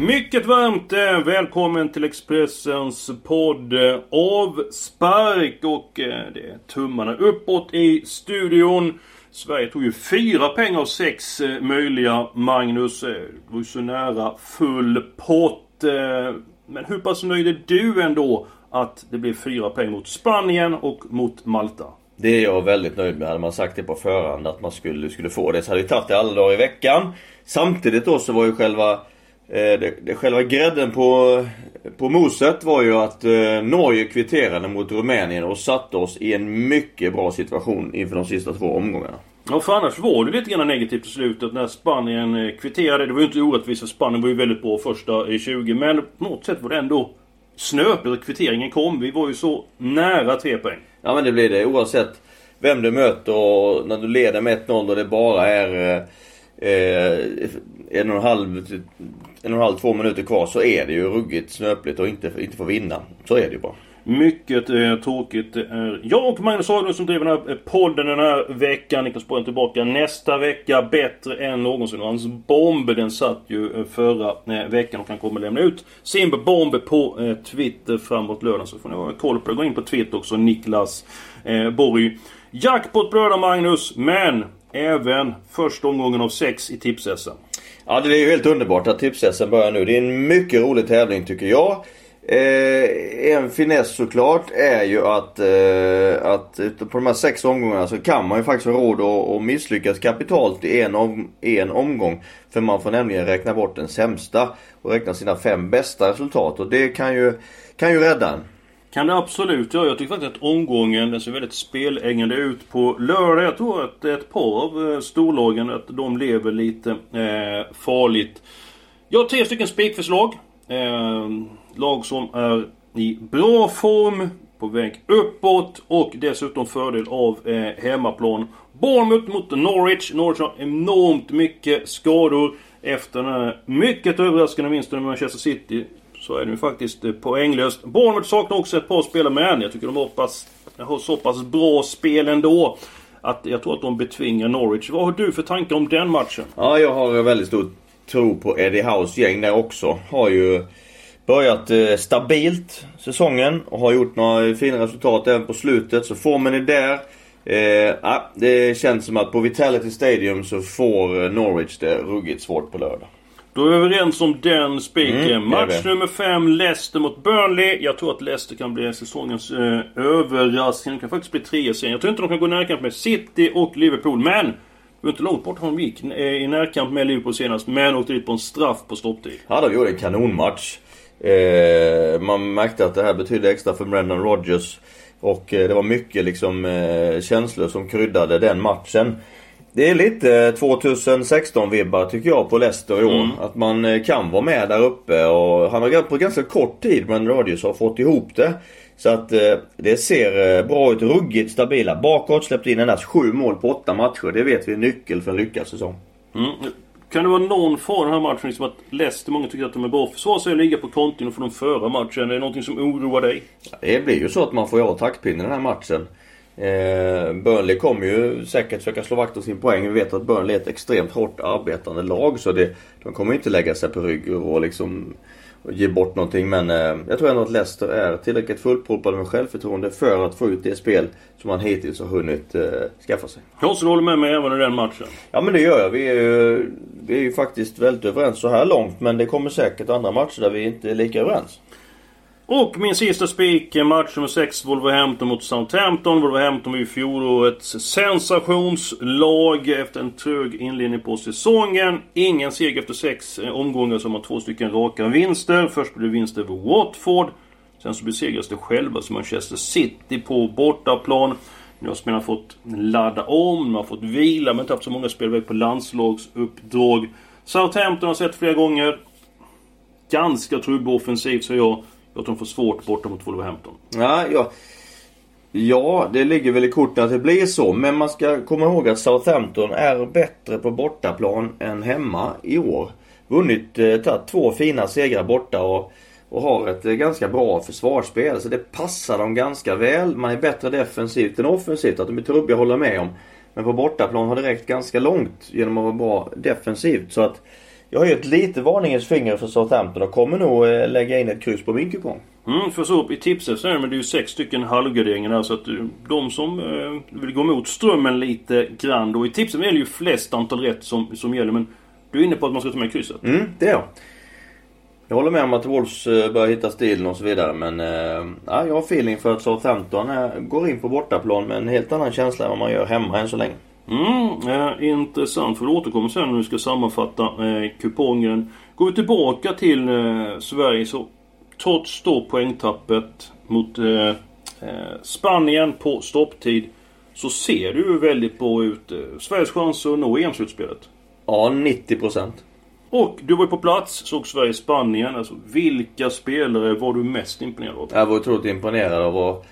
Mycket varmt eh, välkommen till Expressens podd eh, Avspark och eh, det är tummarna uppåt i studion. Sverige tog ju fyra pengar av sex möjliga. Magnus, det var ju så nära full pott. Men hur pass nöjd är du ändå att det blev fyra pengar mot Spanien och mot Malta? Det är jag väldigt nöjd med. Hade man sagt det på förhand att man skulle, skulle få det så hade vi tagit det alla dagar i veckan. Samtidigt då så var ju själva det, det, själva grädden på, på moset var ju att eh, Norge kvitterade mot Rumänien och satte oss i en mycket bra situation inför de sista två omgångarna. Ja, för annars var det lite grann negativt i slutet när Spanien eh, kvitterade. Det var ju inte orättvist för Spanien var ju väldigt bra första i 20. Men på något sätt var det ändå snöpligt att kvitteringen kom. Vi var ju så nära tre poäng. Ja men det blir det oavsett vem du möter och när du leder med 1-0 och det bara är eh, Eh, en och en halv, en och en halv, två minuter kvar så är det ju ruggigt snöpligt och inte, inte få vinna. Så är det ju bara. Mycket eh, tråkigt. Det är jag och Magnus Haglund som driver den här eh, podden den här veckan. Niklas Borg är tillbaka nästa vecka. Bättre än någonsin. Och hans bomb den satt ju förra eh, veckan och han kommer lämna ut sin bomb på eh, Twitter framåt lördagen. Så får ni ha koll på det. Gå in på Twitter också. Niklas eh, Borg. Jackpot på lördag Magnus. Men även första omgången av sex i tips -SM. Ja det är ju helt underbart att tips börjar nu. Det är en mycket rolig tävling tycker jag. Eh, en finess såklart är ju att, eh, att på de här sex omgångarna så kan man ju faktiskt ha råd att, att misslyckas kapitalt i en, om, en omgång. För man får nämligen räkna bort den sämsta och räkna sina fem bästa resultat. Och det kan ju, kan ju rädda en. Kan det absolut göra. Jag tycker faktiskt att omgången den ser väldigt speläggande ut på lördag. Jag tror att ett par av eh, storlagen att de lever lite eh, farligt. Jag har tre stycken spikförslag. Eh, lag som är i bra form, på väg uppåt och dessutom fördel av eh, hemmaplan. Bournemouth mot Norwich. Norwich har enormt mycket skador efter den här mycket överraskande vinsten med Manchester City. Så är det ju faktiskt eh, poänglöst. Bournemouth saknar också ett par spelare men jag tycker de har, pass, har så pass bra spel ändå. Att jag tror att de betvingar Norwich. Vad har du för tankar om den matchen? Ja, jag har väldigt stor tro på Eddie House gäng där också. Har ju börjat eh, stabilt säsongen och har gjort några fina resultat även på slutet. Så formen är där. Eh, det känns som att på Vitality Stadium så får eh, Norwich det ruggigt svårt på lördag. Då är vi överens om den spiken. Mm, Match nummer 5, Leicester mot Burnley. Jag tror att Leicester kan bli säsongens eh, överraskning. Det kan faktiskt bli trea sen. Jag tror inte de kan gå i närkamp med City och Liverpool. Men! Det var inte långt bort de gick eh, i närkamp med Liverpool senast. Men åkte dit på en straff på stopptid. Ja, de gjorde en kanonmatch. Eh, man märkte att det här betydde extra för Brendan Rodgers. Och eh, det var mycket liksom eh, känslor som kryddade den matchen. Det är lite 2016-vibbar tycker jag på Leicester i år. Mm. Att man eh, kan vara med där uppe och han har på ganska kort tid, Brendan Rodgers, har fått ihop det. Så att eh, det ser eh, bra ut. Ruggigt stabila. Bakåt släppte in endast sju mål på åtta matcher. Det vet vi är nyckel för en lyckad säsong. Mm. Kan det vara någon fara i den här matchen? Liksom att Leicester, många tycker att de är bra försvar sig ligga på kontin och de föra matchen. Är det någonting som oroar dig? Det blir ju så att man får ha taktpinnen i den här matchen. Eh, Burnley kommer ju säkert försöka slå vakt om sin poäng. Vi vet att Burnley är ett extremt hårt arbetande lag. Så det, de kommer ju inte lägga sig på rygg och liksom ge bort någonting. Men eh, jag tror ändå att Leicester är tillräckligt fullproppade med självförtroende för att få ut det spel som man hittills har hunnit eh, skaffa sig. Du håller med mig även i den matchen. Ja men det gör jag. Vi är, ju, vi är ju faktiskt väldigt överens så här långt. Men det kommer säkert andra matcher där vi inte är lika överens. Och min sista spik, eh, match nummer 6, Wolverhampton mot Southampton. Wolverhampton var ju fjolårets sensationslag efter en trög inledning på säsongen. Ingen seger efter sex eh, omgångar som har två stycken raka vinster. Först blev det vinst över Watford. Sen så besegras det själva som Manchester City på bortaplan. Nu har spelarna fått ladda om, de har fått vila, men inte haft så många spelare på landslagsuppdrag. Southampton har sett flera gånger. Ganska trubbig offensivt, så jag. Jag tror de får svårt borta mot Wolverhampton. Ja, ja. Ja, det ligger väl i korten att det blir så. Men man ska komma ihåg att Southampton är bättre på bortaplan än hemma i år. Vunnit, eh, tagit två fina segrar borta och, och har ett eh, ganska bra försvarsspel. Så det passar dem ganska väl. Man är bättre defensivt än offensivt. Att de är trubbiga håller med om. Men på bortaplan har det räckt ganska långt genom att vara bra defensivt. Så att jag har ju ett lite varningens finger för Southampton och kommer nog eh, lägga in ett kryss på min kupong. Mm, för så upp i tipset så är det, men det är ju sex stycken halvgarderingar där så att eh, de som eh, vill gå emot strömmen lite grann då. I tipset är det ju flest antal rätt som, som gäller men du är inne på att man ska ta med krysset? Mm, det är jag. Jag håller med om att Wolves eh, börjar hitta stilen och så vidare men eh, ja, jag har feeling för att Southampton går in på bortaplan med en helt annan känsla än vad man gör hemma än så länge. Mm, eh, intressant. För du återkommer sen när du ska sammanfatta eh, kupongen. Går vi tillbaka till eh, Sverige så trots då poängtappet mot eh, eh, Spanien på stopptid så ser det ju väldigt bra ut. Sveriges chanser att nå EM-slutspelet. Ja, 90%. Och du var ju på plats, såg Sverige-Spanien. Alltså, vilka spelare var du mest imponerad av? Jag var otroligt imponerad av vad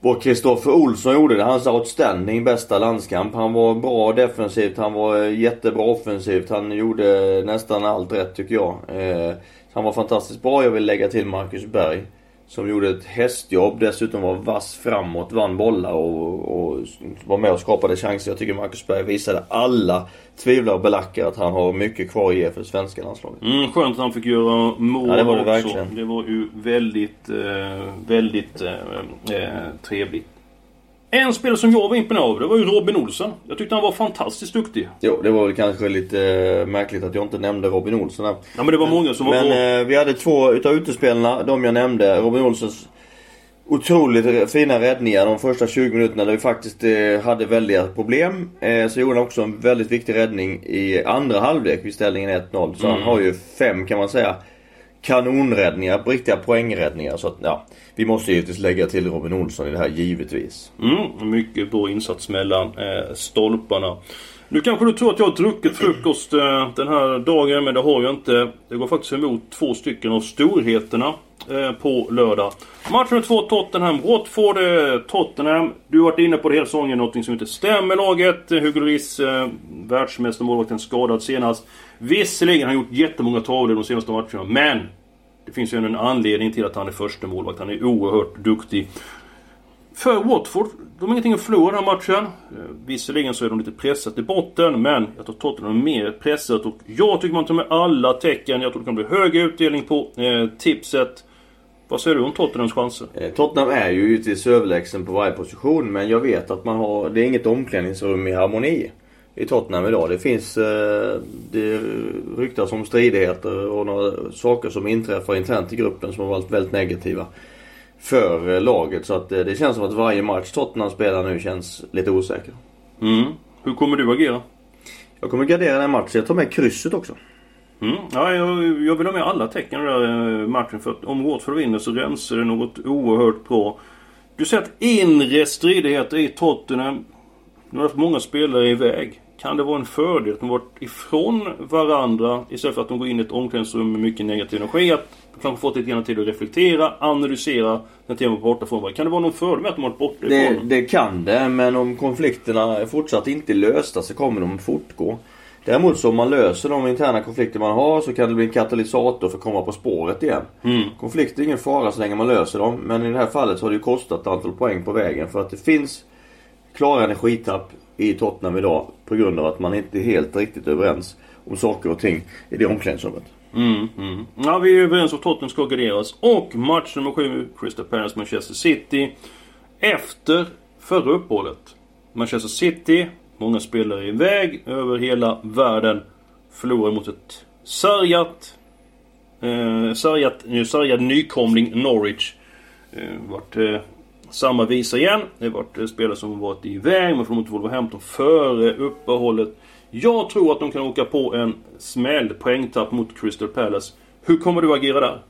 vad Kristoffer Olsson gjorde. Det hans outstanding bästa landskamp. Han var bra defensivt, han var eh, jättebra offensivt. Han gjorde nästan allt rätt tycker jag. Eh, han var fantastiskt bra. Jag vill lägga till Marcus Berg. Som gjorde ett hästjobb. Dessutom var vass framåt, vann bollar och, och var med och skapade chanser. Jag tycker Marcus Berg visade alla tvivlare och belackare att han har mycket kvar att ge för det svenska landslaget. Mm, skönt att han fick göra mål ja, det var det också. verkligen. Det var ju väldigt, eh, väldigt eh, eh, trevligt. En spelare som jag var imponerad av, det var ju Robin Olsen. Jag tyckte han var fantastiskt duktig. Jo, det var väl kanske lite eh, märkligt att jag inte nämnde Robin Olsson här. Ja men det var många som var bra. Men eh, vi hade två utav utespelarna, de jag nämnde. Robin Olssons otroligt fina räddningar de första 20 minuterna där vi faktiskt eh, hade väldiga problem. Eh, så gjorde han också en väldigt viktig räddning i andra halvlek vid ställningen 1-0. Så Mm. han har ju fem kan man säga kanonräddningar, riktiga poängräddningar. Så att ja, vi måste givetvis lägga till Robin Olsson i det här givetvis. Mm, mycket bra insats mellan eh, stolparna. Nu kanske du tror att jag har druckit frukost eh, den här dagen, men det har jag inte. Det går faktiskt emot två stycken av storheterna eh, på lördag. Match nummer två, Tottenham. Watford, Tottenham. Du har varit inne på det hela säsongen, någonting som inte stämmer laget. Hugo Lloris, eh, världsmästarmålvakten, skadad senast. Visserligen har han gjort jättemånga tavlor de senaste matcherna, men det finns ju en anledning till att han är första målvakt. Han är oerhört duktig. För Watford, de har ingenting att förlora den här matchen. Eh, visserligen så är de lite pressat i botten, men jag tror Tottenham är mer pressat och jag tycker man tar med alla tecken. Jag tror det kan bli hög utdelning på eh, tipset. Vad säger du om Tottenhams chanser? Eh, Tottenham är ju givetvis överlägsen på varje position men jag vet att man har, det är inget omklädningsrum i harmoni i Tottenham idag. Det finns, eh, det ryktas om stridigheter och några saker som inträffar internt i gruppen som har varit väldigt negativa för eh, laget. Så att eh, det känns som att varje match Tottenham spelar nu känns lite osäker. Mm. Hur kommer du agera? Jag kommer gardera den här matchen. Jag tar med krysset också. Mm. Ja, jag, jag vill ha med alla tecken i den eh, matchen för att om Watford vinner så rensar det något oerhört bra. Du säger att inre stridigheter i Tottenham. Nu har haft många spelare iväg. Kan det vara en fördel att de varit ifrån varandra istället för att de går in i ett omklädningsrum med mycket negativ energi? Att de kanske fått lite grann tid att reflektera, analysera den tiden var borta från varandra. Kan det vara någon fördel med att de varit borta Det, ifrån? det kan det, men om konflikterna fortsatt inte är lösta så kommer de att fortgå. Däremot så om man löser de interna konflikter man har så kan det bli en katalysator för att komma på spåret igen. Mm. Konflikter är ingen fara så länge man löser dem. Men i det här fallet så har det ju kostat ett antal poäng på vägen. För att det finns klara energitapp i Tottenham idag. På grund av att man inte är helt riktigt överens om saker och ting i det omklädningsrummet. Mm, mm. Ja, vi är överens om att Tottenham ska garderas. Och match nummer 7, Crystal Palace Manchester City. Efter förra uppehållet. Manchester City, många spelare iväg över hela världen. Förlorar mot ett sargat... Eh, sargat, sargad nykomling Norwich. Eh, vart eh, samma visa igen. Det har varit eh, spelare som varit iväg. men får mot Wolverhampton före uppehållet. Jag tror att de kan åka på en smäll poängtapp mot Crystal Palace. Hur kommer du agera där?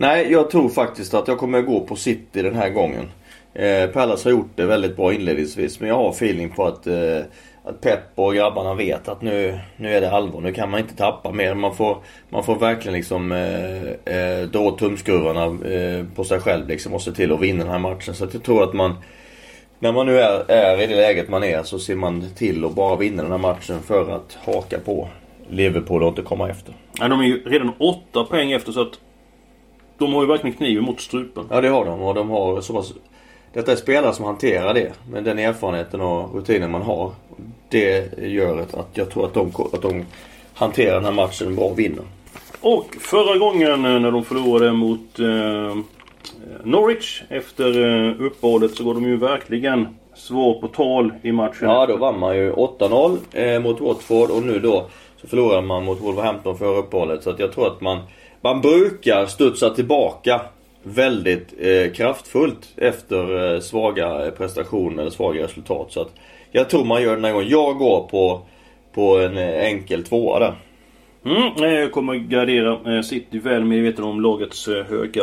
Nej, jag tror faktiskt att jag kommer gå på City den här gången. Eh, Pallas har gjort det väldigt bra inledningsvis men jag har feeling på att, eh, att Pep och grabbarna vet att nu, nu är det allvar. Nu kan man inte tappa mer. Man får, man får verkligen liksom eh, eh, dra åt tumskruvarna eh, på sig själv liksom och se till att vinna den här matchen. Så att jag tror att man när man nu är, är i det läget man är så ser man till att bara vinna den här matchen för att haka på Liverpool och inte komma efter. Ja, de är ju redan åtta poäng efter så att de har ju verkligen kniven mot strupen. Ja det har de och de har så pass... Detta är spelare som hanterar det med den erfarenheten och rutinen man har. Det gör att jag tror att de, att de hanterar den här matchen bra och vinner. Och förra gången eh, när de förlorade mot eh, Norwich efter eh, uppehållet så går de ju verkligen svår på tal i matchen. Ja då vann man ju 8-0 eh, mot Watford och nu då så förlorar man mot Wolverhampton före uppehållet. Så att jag tror att man, man brukar studsa tillbaka väldigt eh, kraftfullt efter eh, svaga eh, prestationer eller svaga resultat. Så att jag tror man gör det den här gången. Jag går på, på en eh, enkel tvåa där. Mm, eh, jag kommer gardera eh, City väl medveten om lagets eh, höga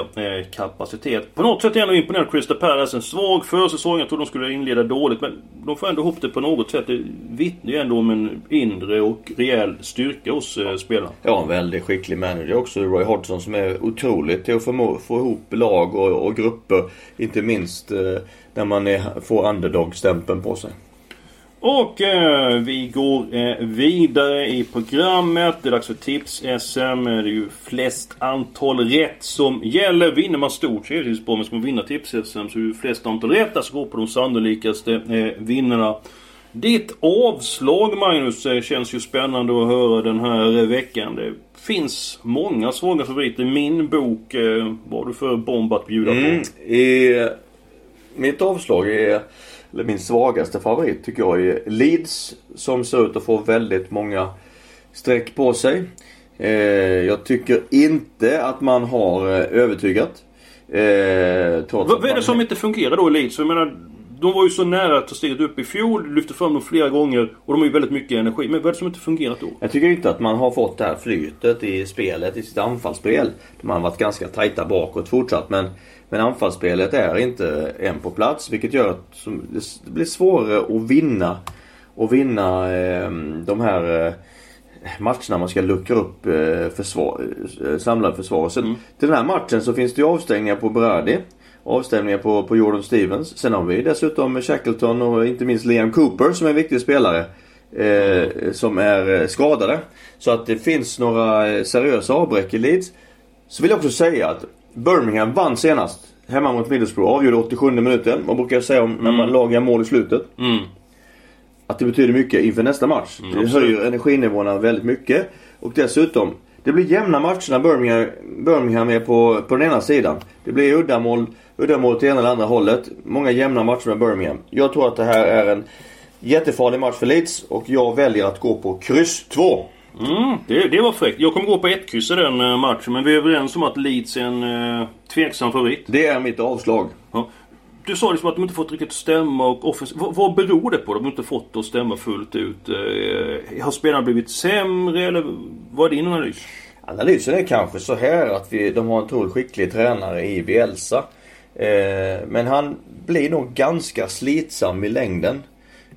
kapacitet. På något sätt är jag ändå imponerad Crystal Palace. En svag försäsong. Jag trodde de skulle inleda dåligt. Men de får ändå ihop det på något sätt. Det vittnar ju ändå om en inre och rejäl styrka hos spelarna. Ja, en väldigt skicklig manager också. Roy Hodgson som är otroligt till att få, få ihop lag och, och grupper. Inte minst när man är, får underdog-stämpeln på sig. Och eh, vi går eh, vidare i programmet. Det är dags för tips-SM. Det är ju flest antal rätt som gäller. Vinner man stort så är det ju bra. Men ska man vinna tips-SM så är det flest antal rätt. Alltså gå på de sannolikaste eh, vinnarna. Ditt avslag Magnus eh, känns ju spännande att höra den här veckan. Det finns många svaga favoriter. Min bok, eh, vad har du för bomb att bjuda mm, på? I, mitt avslag är eller min svagaste favorit tycker jag är Leeds. Som ser ut att få väldigt många streck på sig. Eh, jag tycker inte att man har eh, övertygat. Eh, Vad är det som inte fungerar då i Leeds? Jag menar, de var ju så nära att ta steget upp i fjol, lyfte fram dem flera gånger och de har ju väldigt mycket energi. Men vad är det som inte fungerat då? Jag tycker inte att man har fått det här flytet i spelet, i sitt anfallsspel. Man har varit ganska tajta bakåt fortsatt men men anfallsspelet är inte än på plats vilket gör att det blir svårare att vinna och vinna eh, de här eh, matcherna man ska luckra upp eh, försvar, eh, samlade försvar. Sen, mm. Till den här matchen så finns det ju avstängningar på Brady. Avstängningar på, på Jordan Stevens. Sen har vi dessutom Shackleton och inte minst Liam Cooper som är en viktig spelare. Eh, som är eh, skadade. Så att det finns några eh, seriösa avbräck i Leeds. Så vill jag också säga att Birmingham vann senast. Hemma mot Middlesbrough. Avgjorde 87 minuten. Vad brukar jag säga om när man lagar mål i slutet? Mm. Att det betyder mycket inför nästa match. Mm, det höjer energinivåerna väldigt mycket. Och dessutom, det blir jämna matcher när Birmingham, Birmingham är på, på den ena sidan. Det blir uddamål, uddamål till ena eller andra hållet. Många jämna matcher med Birmingham. Jag tror att det här är en jättefarlig match för Leeds och jag väljer att gå på kryss 2. Mm, det, det var fräckt. Jag kommer gå på ett kryss i den uh, matchen. Men vi är överens om att Leeds är en uh, tveksam favorit. Det är mitt avslag. Ja. Du sa liksom att de inte fått riktigt stämma och offens... vad, beror det på? De har inte fått det att stämma fullt ut. Uh, har spelarna blivit sämre eller vad är din analys? Analysen är kanske så här att vi, de har en otroligt skicklig tränare i Bielsa. Eh, men han blir nog ganska slitsam i längden.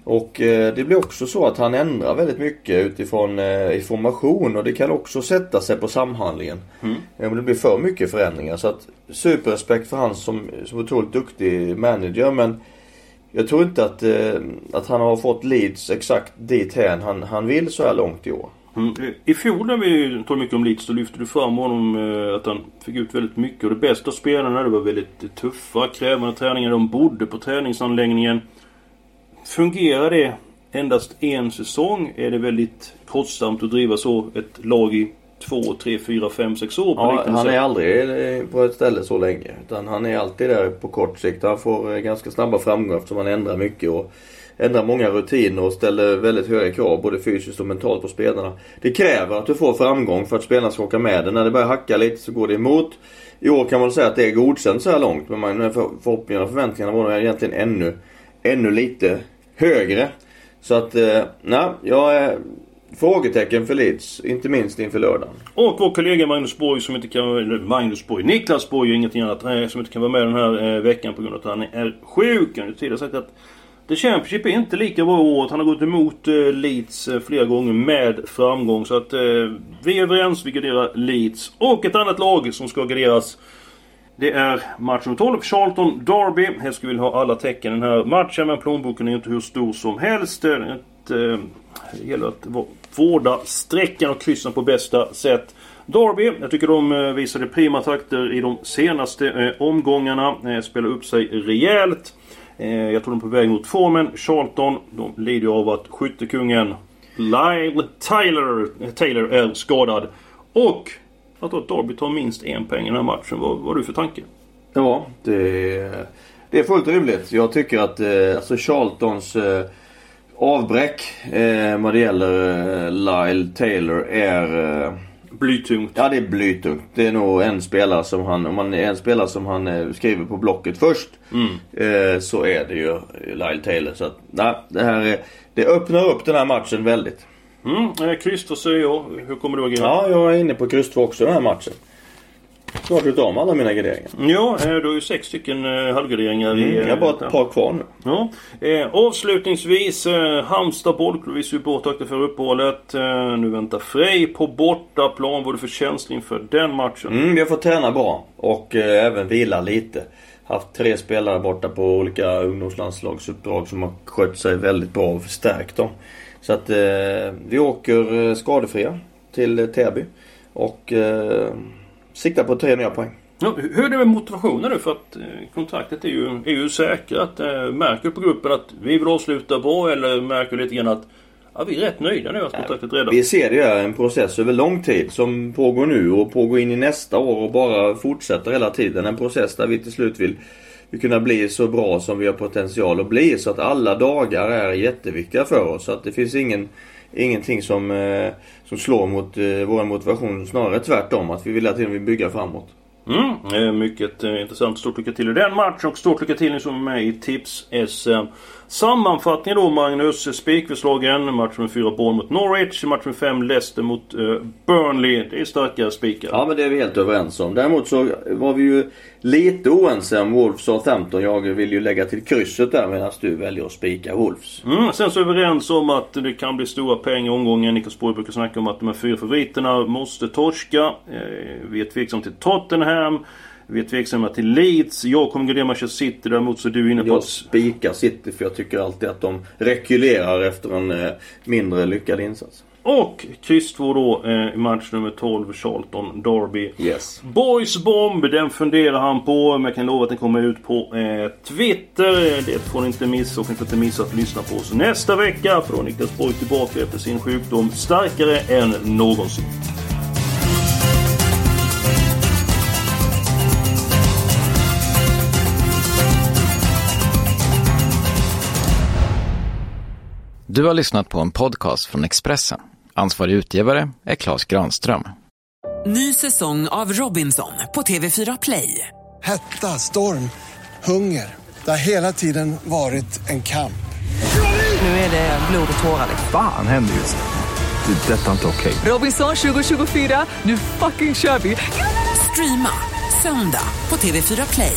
Och eh, det blir också så att han ändrar väldigt mycket utifrån eh, information och det kan också sätta sig på samhandlingen. Mm. Om det blir för mycket förändringar. Så att superrespekt för han som, som otroligt duktig manager men jag tror inte att, att han har fått Leeds exakt dit hän han, han vill så här långt i år. Mm. I fjol när vi talade mycket om Leeds så lyfte du fram honom eh, att han fick ut väldigt mycket. Och det bästa spelarna det var väldigt tuffa, krävande träningar. De bodde på träningsanläggningen. Fungerar det endast en säsong är det väldigt kostsamt att driva så ett lag i två, tre, fyra, fem, sex år. På ja, han sätt. är aldrig eh, på ett ställe så länge. Utan han är alltid där på kort sikt. Han får eh, ganska snabba framgångar eftersom han ändrar mycket. Och ändrar många rutiner och ställer väldigt höga krav både fysiskt och mentalt på spelarna. Det kräver att du får framgång för att spelarna ska åka med. När det börjar hacka lite så går det emot. I år kan man säga att det är godkänt så här långt. Men förhoppningarna och förväntningarna var nog egentligen ännu, ännu lite högre. Så att, eh, nej, jag är frågetecken för Leeds. Inte minst inför lördagen. Och vår kollega Magnus Borg som inte kan... Eller Magnus Borg. Niklas Borg och ingenting annat. Eh, som inte kan vara med den här eh, veckan på grund av att han är sjuk. Jag har tidigare sagt att The Championship är inte lika bra i året. Han har gått emot eh, Leeds eh, flera gånger med framgång. Så att eh, vi är överens. Vi garderar Leeds. Och ett annat lag som ska garderas. Det är match nummer 12, Charlton Derby. Här skulle vi ha alla tecken i den här matchen, men plånboken är inte hur stor som helst. Det, är ett, eh, det gäller att vårda sträckan och kryssen på bästa sätt. Derby, jag tycker de eh, visade prima takter i de senaste eh, omgångarna. Eh, spelar upp sig rejält. Eh, jag tror de är på väg mot formen. Charlton, de lider ju av att skyttekungen Lyle Taylor, eh, Taylor är skadad. Och att då att Derby tar minst en poäng i den här matchen. Vad vad har du för tanke? Ja, det är, det är fullt rimligt. Jag tycker att eh, alltså Charltons eh, avbräck eh, vad det gäller eh, Lyle Taylor är... Eh, Eh, Blytungt. ja, det är blytungt. Det är nog en spelare som han, om man är en spelare som han eh, skriver på blocket först. Eh, så är det ju Lyle Taylor. Så att, nej, det här är, det öppnar upp den här matchen väldigt. Mm, eh, kryss, jag? Hur kommer du agera? Ja, jag är inne på kryss två också den här matchen. Snart utav om alla mina garderingar. Ja, eh, du har ju sex stycken eh, halvgarderingar i... Mm, jag eh, har bara ett par kvar nu. Ja. Eh, avslutningsvis, eh, Halmstad bollklubb vi supportakter för uppehållet. Eh, nu väntar Frej på bortaplan. Vad är du för känsla inför den matchen? Mm, vi har fått träna bra och eh, även vila lite. Haft tre spelare borta på olika ungdomslandslagsuppdrag som har skött sig väldigt bra och förstärkt dem. Så att eh, vi åker eh, skadefria till eh, Täby. Och eh, siktar på tre nya poäng. Ja, hur är det med motivationen nu? För att eh, kontraktet är ju, är ju säkrat. Eh, märker du på gruppen att vi vill avsluta bra eller märker du lite grann att ja, vi är rätt nöjda nu att kontraktet redan? Vi ser det är en process över lång tid som pågår nu och pågår in i nästa år och bara fortsätter hela tiden. En process där vi till slut vill, vill kunna bli så bra som vi har potential att bli. Så att alla dagar är jätteviktiga för oss. Så att det finns ingen, ingenting som, eh, som slår mot eh, vår motivation. Snarare tvärtom. Att vi vill hela tiden vill bygga framåt. Mm, eh, mycket eh, intressant. Stort lycka till i den matchen och stort lycka till ni som är med i Tips-SM. Sammanfattning då Magnus. Spikförslagen. Match med 4 Bournemouth Norwich. Match med 5 Leicester mot eh, Burnley. Det är starka spikar. Ja men det är vi helt överens om. Däremot så var vi ju lite oense om Wolves Southampton. Jag vill ju lägga till krysset där medan du väljer att spika Wolves. Mm, sen så är vi överens om att det kan bli stora pengar i omgången. Niklas Borg brukar snacka om att de här fyra favoriterna måste torska. Eh, vi är tveksamma till Tottenham. Vi är tveksamma till Leeds. Jag kommer gardera Manchester City. Däremot så är du inne på Jag spikar City för jag tycker alltid att de rekylerar efter en eh, mindre lyckad insats. Och kryss 2 då eh, i match nummer 12, Charlton Derby. Yes. Boys Bomb, den funderar han på. Men jag kan lova att den kommer ut på eh, Twitter. Det får ni inte missa och inte missa att lyssna på oss nästa vecka. För då är Niklas Borg tillbaka efter sin sjukdom starkare än någonsin. Du har lyssnat på en podcast från Expressen. Ansvarig utgivare är Klas Granström. Ny säsong av Robinson på TV4 Play. Hetta, storm, hunger. Det har hela tiden varit en kamp. Nu är det blod och tårar. Fan händer just nu. Det. är Detta är inte okej. Robinson 2024, nu fucking kör vi! Streama söndag på TV4 Play.